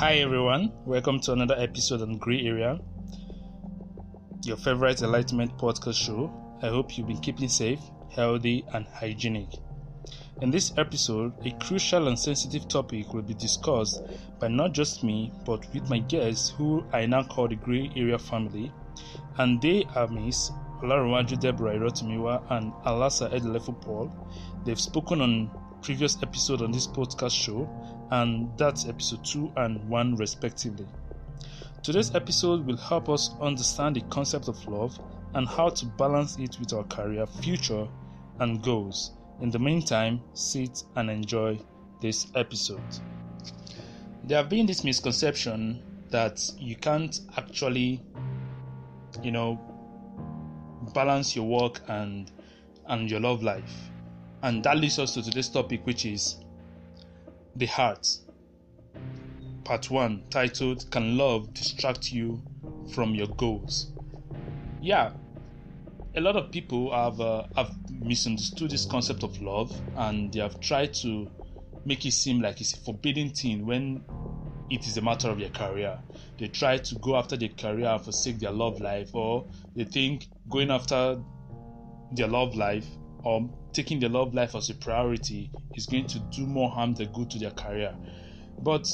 Hi everyone, welcome to another episode on Grey Area, your favorite enlightenment podcast show. I hope you've been keeping safe, healthy, and hygienic. In this episode, a crucial and sensitive topic will be discussed by not just me, but with my guests, who I now call the Grey Area family, and they are Miss Olaruwaju Deborah Irotumiwa and Alasa Edelefu Paul. They've spoken on previous episode on this podcast show, and that's episode 2 and 1 respectively. Today's episode will help us understand the concept of love and how to balance it with our career, future, and goals. In the meantime, sit and enjoy this episode. There have been this misconception that you can't actually, you know, balance your work and and your love life. And that leads us to today's topic, which is the heart. Part 1, titled Can Love Distract You from Your Goals? Yeah, a lot of people have, uh, have misunderstood this concept of love and they have tried to make it seem like it's a forbidden thing when it is a matter of their career. They try to go after their career and forsake their love life, or they think going after their love life or taking their love life as a priority is going to do more harm than good to their career. But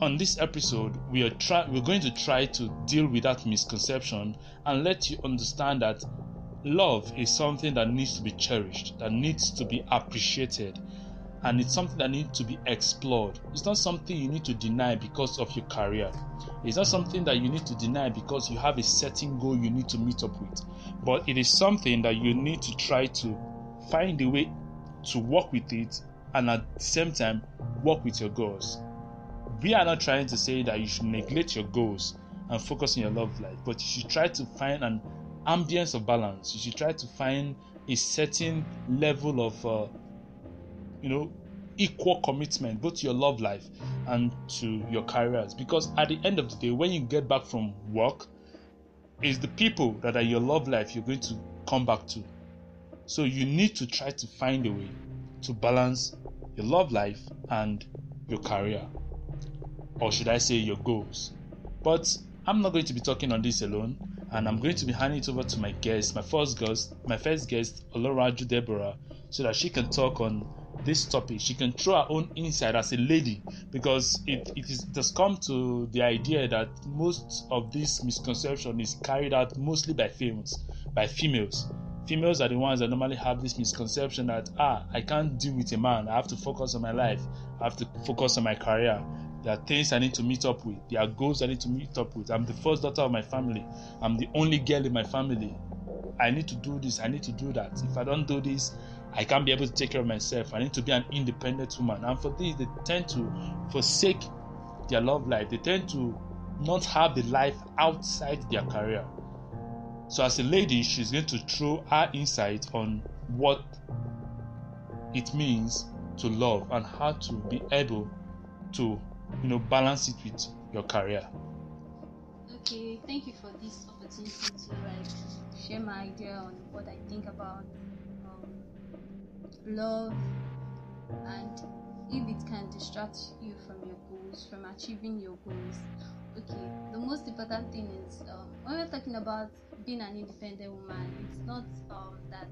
on this episode, we are try we're going to try to deal with that misconception and let you understand that love is something that needs to be cherished, that needs to be appreciated, and it's something that needs to be explored. It's not something you need to deny because of your career. It's not something that you need to deny because you have a certain goal you need to meet up with. But it is something that you need to try to find a way to work with it and at the same time work with your goals. We are not trying to say that you should neglect your goals and focus on your love life, but you should try to find an ambience of balance. You should try to find a certain level of uh, you know equal commitment both to your love life and to your careers because at the end of the day when you get back from work it's the people that are your love life you're going to come back to. So you need to try to find a way to balance your love life and your career. Or should i say your goals? But i'm not going to be talking on this alone and i'm going to be handing it over to my guest my first guest my first guest oloraju deborah so that she can talk on this topic she can throw her own insight as a lady because it, it, is, it has come to the idea that most of this misconception is carried out mostly by females by females. Females are the ones that normally have this misconception that ah i can't deal with a man. I have to focus on my life. I have to focus on my career. There are things i need to meet up with. There are goals i need to meet up with. I'm the first daughter of my family. I'm the only girl in my family. I need to do this. I need to do that. If i don't do this I can't be able to take care of myself. I need to be an independent woman. And for this, they tend to forsake their love life. They tend to not have the life outside their career. So, as a lady, she's going to throw her insight on what it means to love and how to be able to, you know, balance it with your career. Okay, thank you for this opportunity to like share my idea on what I think about love, and if it can distract you from your goals, from achieving your goals. Okay, the most important thing is um, when we're talking about being an independent woman, it's not um, that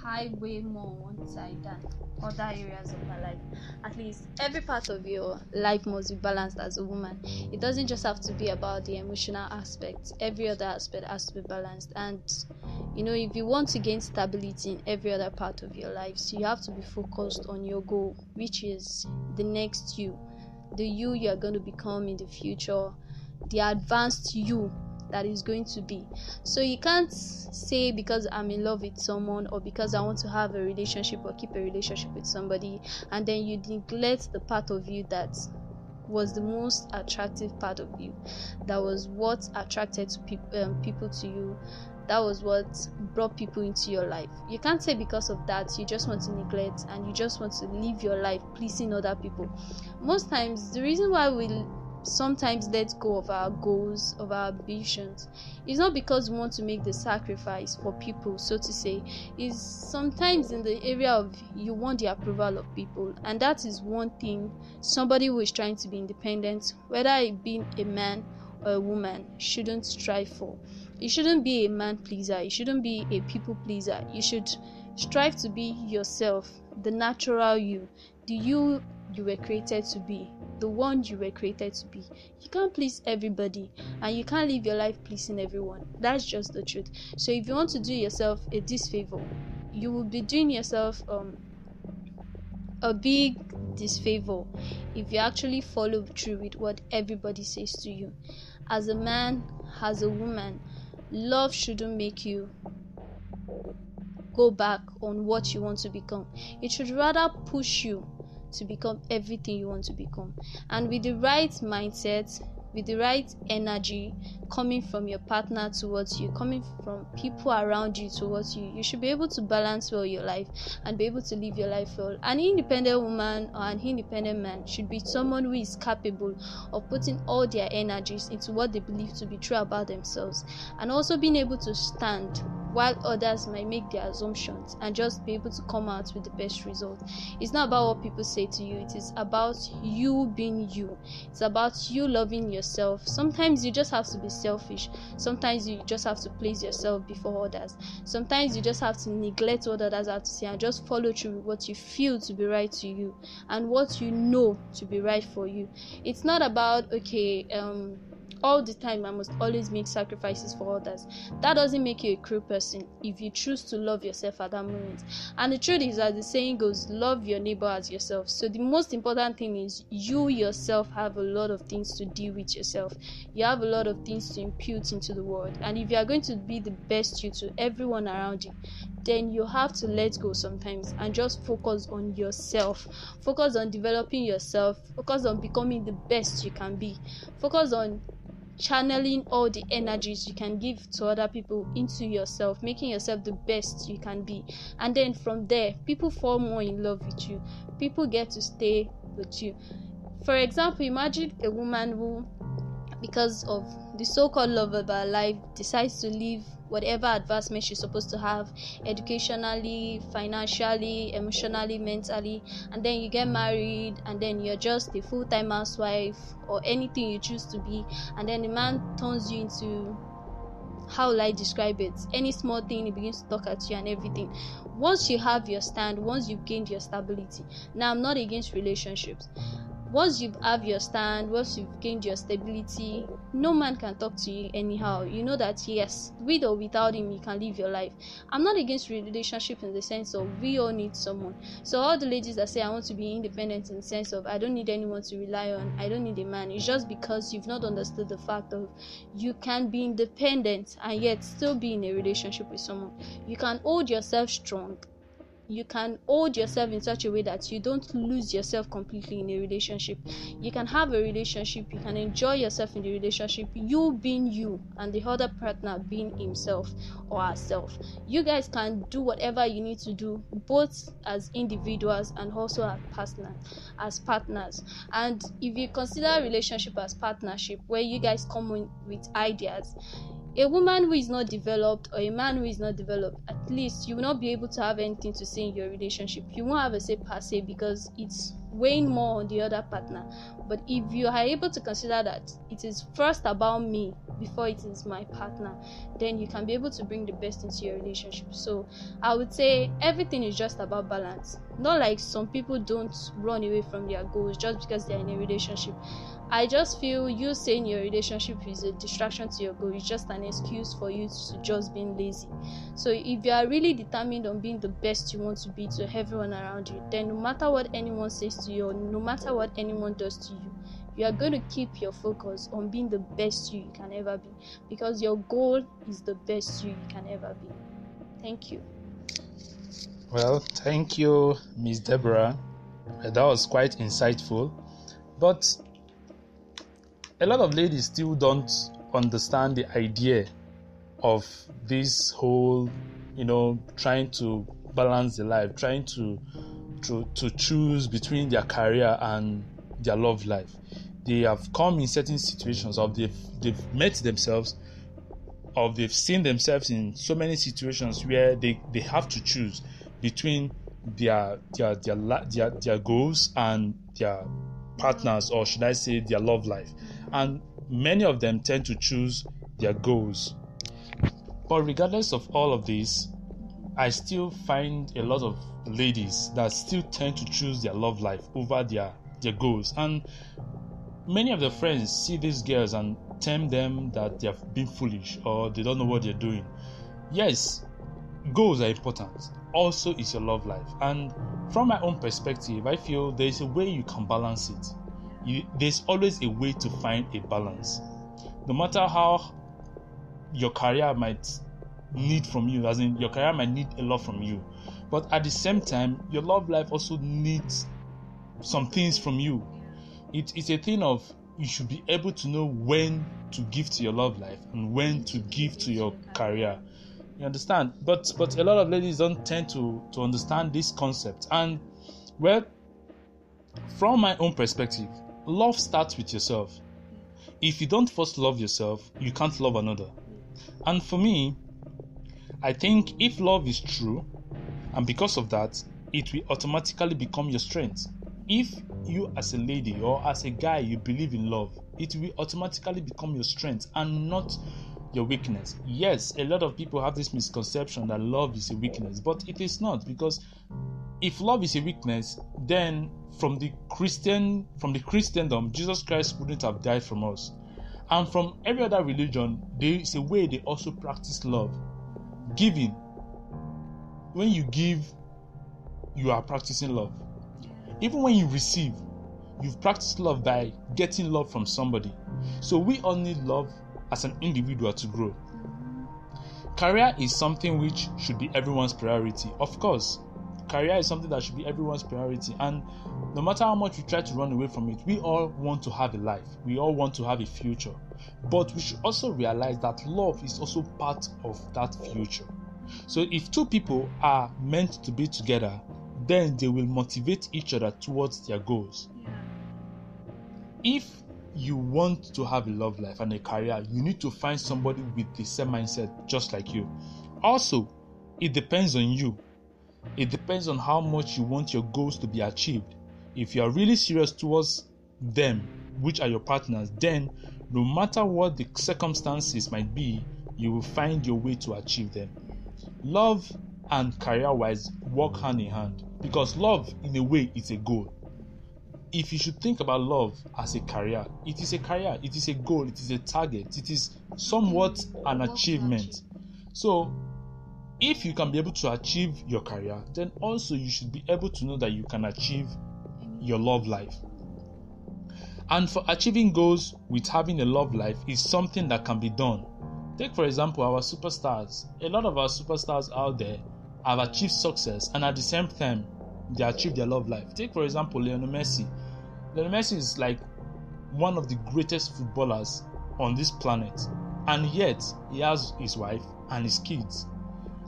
high way more on one side than other areas of her life. At least every part of your life must be balanced as a woman. It doesn't just have to be about the emotional aspect, every other aspect has to be balanced. And you know, if you want to gain stability in every other part of your life, so you have to be focused on your goal, which is the next you, the you you are going to become in the future, the advanced you that is going to be. So you can't say because I'm in love with someone or because I want to have a relationship or keep a relationship with somebody and then you neglect the part of you that was the most attractive part of you that was what attracted to pe- um, people to you that was what brought people into your life. You can't say because of that you just want to neglect and you just want to live your life pleasing other people. Most times, the reason why we sometimes let go of our goals, of our ambitions, it's not because we want to make the sacrifice for people, so to say. It's sometimes in the area of you want the approval of people, and that is one thing somebody who is trying to be independent, whether it be a man or a woman, shouldn't strive for. You shouldn't be a man pleaser, you shouldn't be a people pleaser. You should strive to be yourself, the natural you, the you you were created to be, the one you were created to be. You can't please everybody and you can't live your life pleasing everyone. That's just the truth. So if you want to do yourself a disfavor, you will be doing yourself um a big disfavor if you actually follow through with what everybody says to you. As a man, as a woman, love shouldn't make you go back on what you want to become. It should rather push you to become everything you want to become. And with the right mindset, with the right energy coming from your partner towards you, coming from people around you towards you, you should be able to balance well your life and be able to live your life well. An independent woman or an independent man should be someone who is capable of putting all their energies into what they believe to be true about themselves and also being able to stand while others might make their assumptions and just be able to come out with the best result. It's not about what people say to you, it is about you being you. It's about you loving yourself. Sometimes you just have to be selfish, sometimes you just have to place yourself before others. Sometimes you just have to neglect what others have to say and just follow through with what you feel to be right to you and what you know to be right for you. It's not about, okay, um, all the time I must always make sacrifices for others. That doesn't make you a cruel person if you choose to love yourself at that moment. And the truth is, as the saying goes, love your neighbor as yourself. So the most important thing is you yourself have a lot of things to deal with yourself. You have a lot of things to impute into the world. And if you are going to be the best you to everyone around you, then you have to let go sometimes and just focus on yourself. Focus on developing yourself. Focus on becoming the best you can be. Focus on channeling all the energies you can give to other people into yourself, making yourself the best you can be. And then from there, people fall more in love with you. People get to stay with you. For example, imagine a woman who, because of the so called love of her life, decides to leave whatever advancement she's supposed to have educationally, financially, emotionally, mentally, and then you get married, and then you're just a full time housewife or anything you choose to be, and then the man turns you into how will I describe it? Any small thing, he begins to talk at you and everything. Once you have your stand, once you've gained your stability, now I'm not against relationships once you have your stand, once you've gained your stability, no man can talk to you anyhow. You know that yes, with or without him, you can live your life. I'm not against relationship in the sense of we all need someone. So all the ladies that say I want to be independent in the sense of I don't need anyone to rely on, I don't need a man. It's just because you've not understood the fact of you can be independent and yet still be in a relationship with someone. You can hold yourself strong you can hold yourself in such a way that you don't lose yourself completely in a relationship. You can have a relationship, you can enjoy yourself in the relationship, you being you and the other partner being himself or herself. You guys can do whatever you need to do, both as individuals and also as partners. As partners, and if you consider relationship as partnership, where you guys come in with ideas, a woman who is not developed or a man who is not developed, at least you will not be able to have anything to say in your relationship. You won't have a say per se because it's weighing more on the other partner. But if you are able to consider that it is first about me before it is my partner, then you can be able to bring the best into your relationship. So I would say everything is just about balance. Not like some people don't run away from their goals just because they're in a relationship. I just feel you saying your relationship is a distraction to your goal is just an excuse for you to just being lazy. So if you are really determined on being the best you want to be to everyone around you, then no matter what anyone says to you or no matter what anyone does to you, you are going to keep your focus on being the best you, you can ever be because your goal is the best you, you can ever be. Thank you. Well, thank you, Miss Deborah. That was quite insightful. But a lot of ladies still don't understand the idea of this whole, you know, trying to balance the life, trying to to, to choose between their career and their love life. They have come in certain situations or they've they've met themselves or they've seen themselves in so many situations where they, they have to choose between their their their their, their goals and their partners or should I say their love life. And many of them tend to choose their goals. But regardless of all of this I still find a lot of ladies that still tend to choose their love life over their their goals. And many of their friends see these girls and term them that they have been foolish or they don't know what they're doing. Yes, goals are important. Also, is your love life. And from my own perspective, I feel there's a way you can balance it. You, there's always a way to find a balance. No matter how your career might need from you, as in your career might need a lot from you, but at the same time, your love life also needs some things from you. It, it's a thing of you should be able to know when to give to your love life and when to give to your career. You understand? But but a lot of ladies don't tend to to understand this concept. And well, from my own perspective, love starts with yourself. If you don't first love yourself, you can't love another. And for me, I think if love is true, and because of that, it will automatically become your strength. If you as a lady or as a guy you believe in love, it will automatically become your strength and not your weakness. Yes, a lot of people have this misconception that love is a weakness, but it is not because if love is a weakness, then from the Christian from the Christendom, Jesus Christ wouldn't have died from us. And from every other religion, there is a way they also practice love. Giving. When you give, you are practicing love. Even when you receive, you've practiced love by getting love from somebody. So we all need love as an individual to grow. Career is something which should be everyone's priority. Of course, career is something that should be everyone's priority. And no matter how much we try to run away from it, we all want to have a life. We all want to have a future. But we should also realize that love is also part of that future. So if two people are meant to be together, then they will motivate each other towards their goals. Yeah. If you want to have a love life and a career, you need to find somebody with the same mindset just like you. Also, it depends on you. It depends on how much you want your goals to be achieved. If you are really serious towards them, which are your partners, then no matter what the circumstances might be, you will find your way to achieve them. Love and career wise work hand in hand. Because love in a way is a goal. If you should think about love as a career it is a career it is a goal it is a target it is somewhat an achievement. So if you can be able to achieve your career then also you should be able to know that you can achieve your love life. And for achieving goals with having a love life is something that can be done. Take for example our superstars. A lot of our superstars out there have achieved success and at the same time they achieve their love life. Take for example Lionel Messi. Lionel Messi is like one of the greatest footballers on this planet, and yet he has his wife and his kids,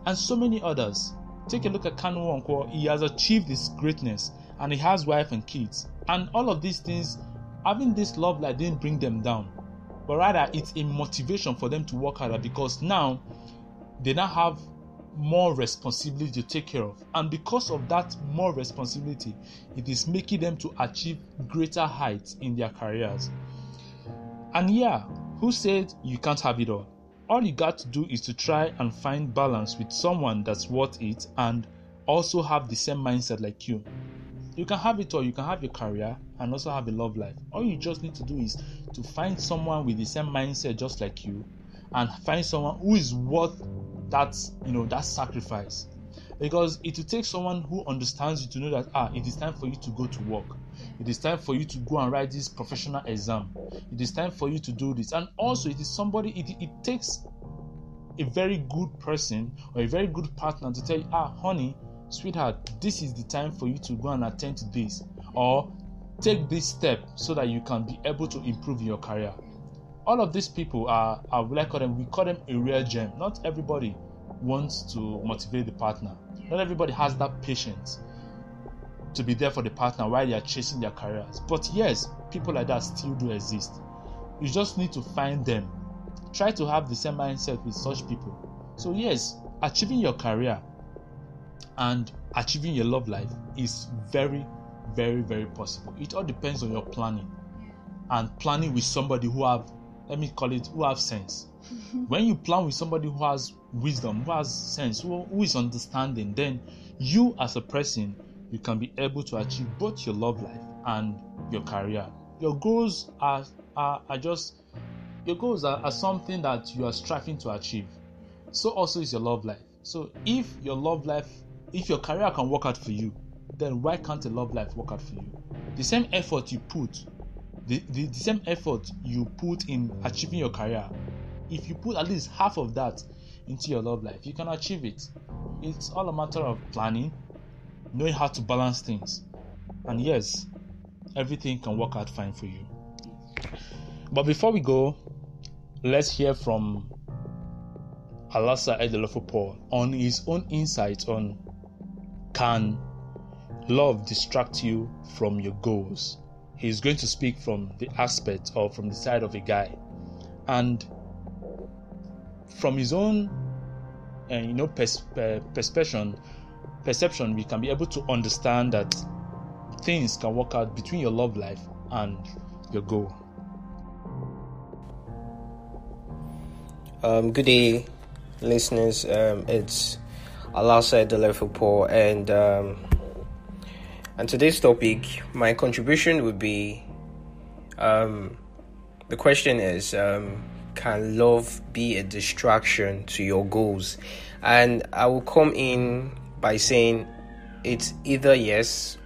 and so many others. Take a look at Kanu Nwankwo. He has achieved his greatness, and he has wife and kids, and all of these things. Having this love life didn't bring them down, but rather it's a motivation for them to work harder because now they now have more responsibility to take care of. And because of that more responsibility, it is making them to achieve greater heights in their careers. And yeah, who said you can't have it all? All you got to do is to try and find balance with someone that's worth it and also have the same mindset like you. You can have it all, you can have your career and also have a love life. All you just need to do is to find someone with the same mindset just like you and find someone who is worth that you know that sacrifice. Because it will take someone who understands you to know that ah it is time for you to go to work. It is time for you to go and write this professional exam. It is time for you to do this. And also it is somebody it, it takes a very good person or a very good partner to tell you ah honey sweetheart this is the time for you to go and attend to this or take this step so that you can be able to improve your career all of these people are, we like call them, we call them a rare gem. Not everybody wants to motivate the partner. Not everybody has that patience to be there for the partner while they are chasing their careers. But yes, people like that still do exist. You just need to find them. Try to have the same mindset with such people. So, yes, achieving your career and achieving your love life is very, very, very possible. It all depends on your planning and planning with somebody who have, let me call it, who have sense. Mm-hmm. when you plan with somebody who has wisdom, who has sense, who, who is understanding, then you as a person, you can be able to achieve both your love life and your career. Your goals are are, are just your goals are, are something that you are striving to achieve. So also is your love life. So if your love life, if your career can work out for you, then why can't a love life work out for you? The same effort you put, the, the, the same effort you put in achieving your career, if you put at least half of that into your love life, you can achieve it. It's all a matter of planning, knowing how to balance things. And yes, everything can work out fine for you. But before we go, let's hear from Alasa Edelofo Paul on his own insight on can love distract you from your goals. He's going to speak from the aspect or from the side of a guy. And from his own uh, you know pers- uh, perception perception we can be able to understand that things can work out between your love life and your goal um, good day listeners um, it's Alasa Delefo and um, and today's topic my contribution would be um, the question is um, can love be a distraction to your goals? And I will come in by saying it's either yes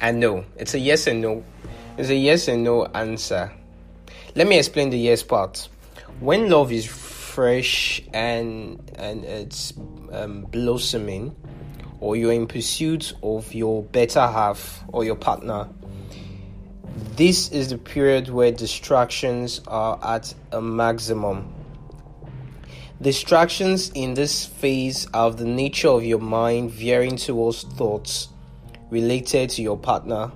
and no. It's a yes and no. It's a yes and no answer. Let me explain the yes part. When love is fresh and and it's um, blossoming, or you're in pursuit of your better half or your partner, this is the period where distractions are at a maximum. Distractions in this phase are of the nature of your mind veering towards thoughts related to your partner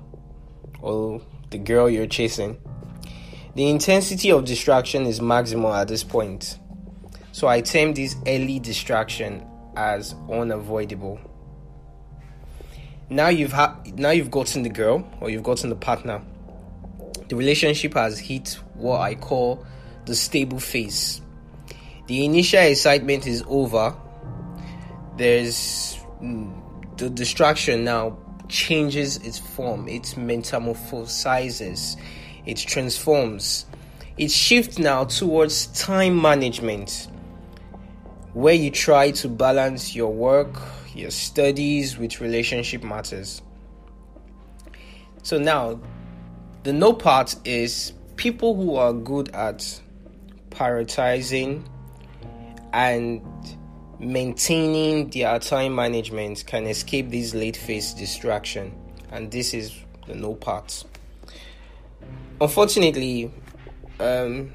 or the girl you're chasing. The intensity of distraction is maximal at this point. So I term this early distraction as unavoidable. Now you've ha- now you've gotten the girl or you've gotten the partner the relationship has hit what I call the stable phase. The initial excitement is over. There's mm, the distraction now changes its form, it metamorphosizes, it transforms. It shifts now towards time management, where you try to balance your work, your studies with relationship matters. So now the no part is people who are good at prioritizing and maintaining their time management can escape this late phase distraction, and this is the no part. Unfortunately, um,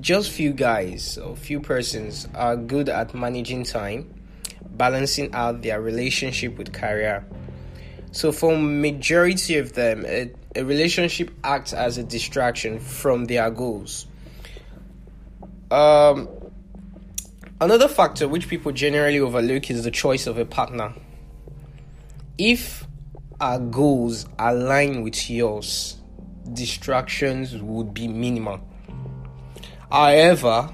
just few guys or few persons are good at managing time, balancing out their relationship with career. So for majority of them, it a relationship acts as a distraction from their goals. Um, another factor which people generally overlook is the choice of a partner. If our goals align with yours, distractions would be minimal. However,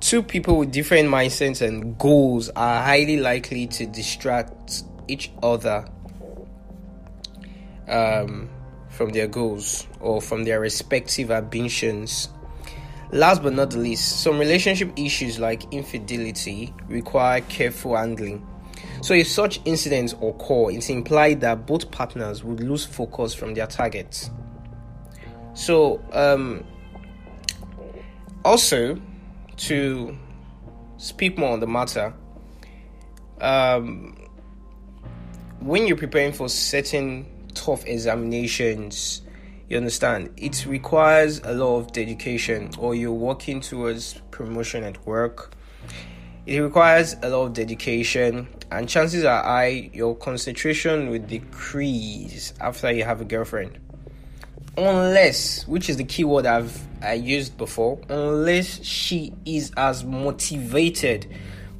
two people with different mindsets and goals are highly likely to distract each other. Um, from their goals or from their respective ambitions. Last but not the least, some relationship issues like infidelity require careful handling. So, if such incidents occur, it's implied that both partners would lose focus from their targets. So, um, also to speak more on the matter, um, when you're preparing for certain tough examinations. You understand? It requires a lot of dedication, or you're working towards promotion at work. It requires a lot of dedication, and chances are high your concentration will decrease after you have a girlfriend. Unless, which is the keyword I've I used before, unless she is as motivated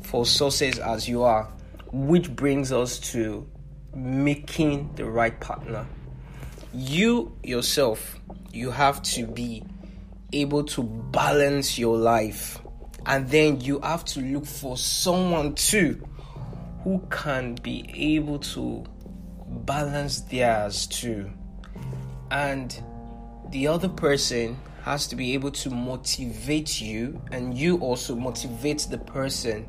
for success as you are, which brings us to making the right partner. You yourself, you have to be able to balance your life, and then you have to look for someone too who can be able to balance theirs too. And the other person has to be able to motivate you, and you also motivate the person.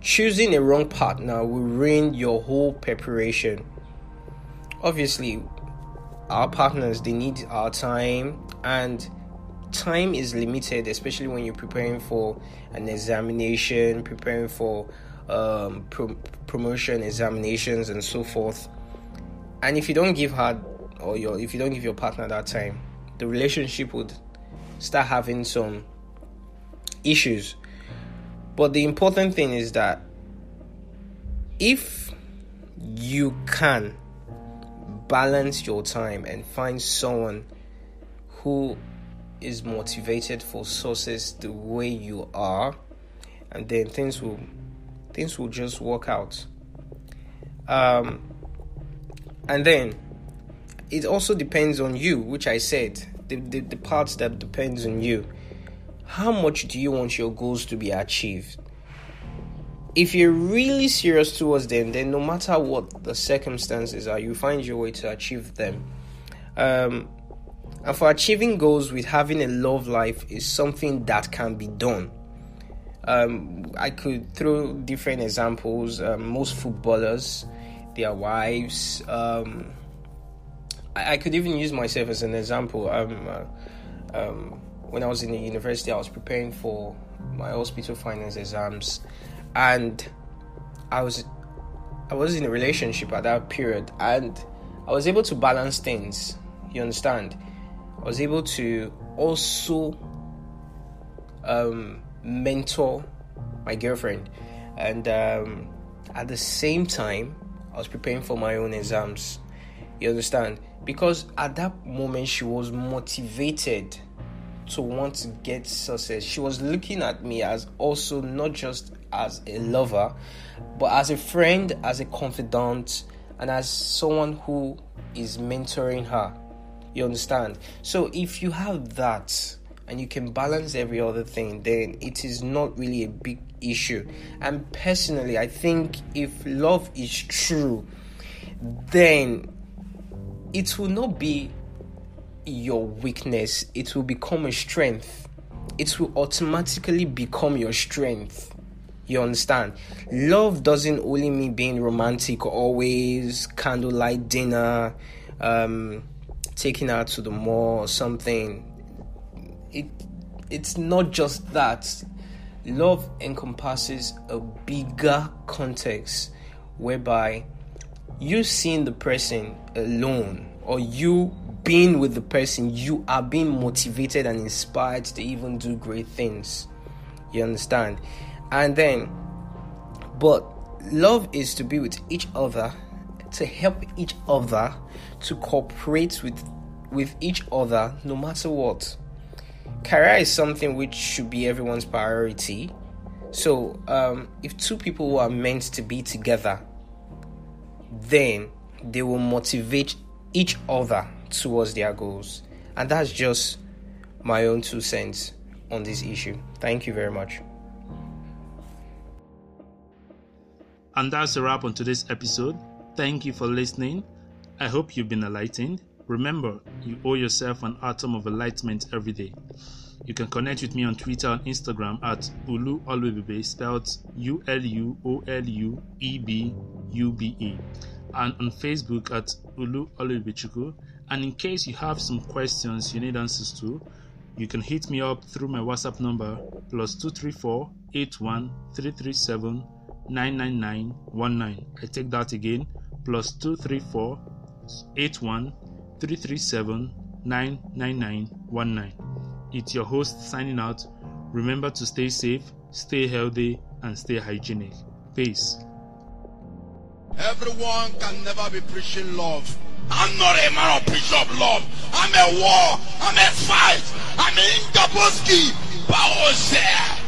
Choosing a wrong partner will ruin your whole preparation. Obviously, our partners they need our time, and time is limited, especially when you're preparing for an examination, preparing for um, pro- promotion examinations, and so forth. And if you don't give her or your if you don't give your partner that time, the relationship would start having some issues. But the important thing is that if you can balance your time and find someone who is motivated for success the way you are and then things will things will just work out um and then it also depends on you, which I said, the, the, the parts that depends on you. How much do you want your goals to be achieved? If you're really serious towards them, then no matter what the circumstances are, you find your way to achieve them. Um, and for achieving goals with having a love life is something that can be done. Um, I could throw different examples. Um, most footballers, their wives, um, I, I could even use myself as an example. Um, uh, um, when I was in the university, I was preparing for my hospital finance exams, and I was I was in a relationship at that period, and I was able to balance things. You understand? I was able to also um, mentor my girlfriend, and um, at the same time, I was preparing for my own exams. You understand? because at that moment she was motivated to want to get success. She was looking at me as also not just as a lover, but as a friend, as a confidant, and as someone who is mentoring her. You understand? So if you have that and you can balance every other thing, then it is not really a big issue. And personally, I think if love is true, then it will not be your weakness, it will become a strength. It will automatically become your strength. You understand? Love doesn't only mean being romantic always, candlelight dinner, um, taking out to the mall or something. It it's not just that. Love encompasses a bigger context whereby you seeing the person alone or you being with the person, you are being motivated and inspired to even do great things. You understand? And then, but love is to be with each other, to help each other, to cooperate with with each other no matter what. Career is something which should be everyone's priority. So, um, if two people who are meant to be together then they will motivate each other towards their goals. And that's just my own two cents on this issue. Thank you very much. And that's a wrap on today's episode. Thank you for listening. I hope you've been enlightened. Remember, you owe yourself an atom of enlightenment every day. You can connect with me on Twitter and Instagram at Ulu Oluebube, spelled U L U O L U E B U B E, and on Facebook at Ulu Oluebechuku. And in case you have some questions you need answers to, you can hit me up through my WhatsApp number plus 234 81 337 99919. I take that again plus 234 81 337 99919. It's your host signing out. Remember to stay safe, stay healthy, and stay hygienic. Peace. Everyone can never be preaching love I'm not a man of preach of love. I'm a war. I'm a fight. I'm in Gaboski. There.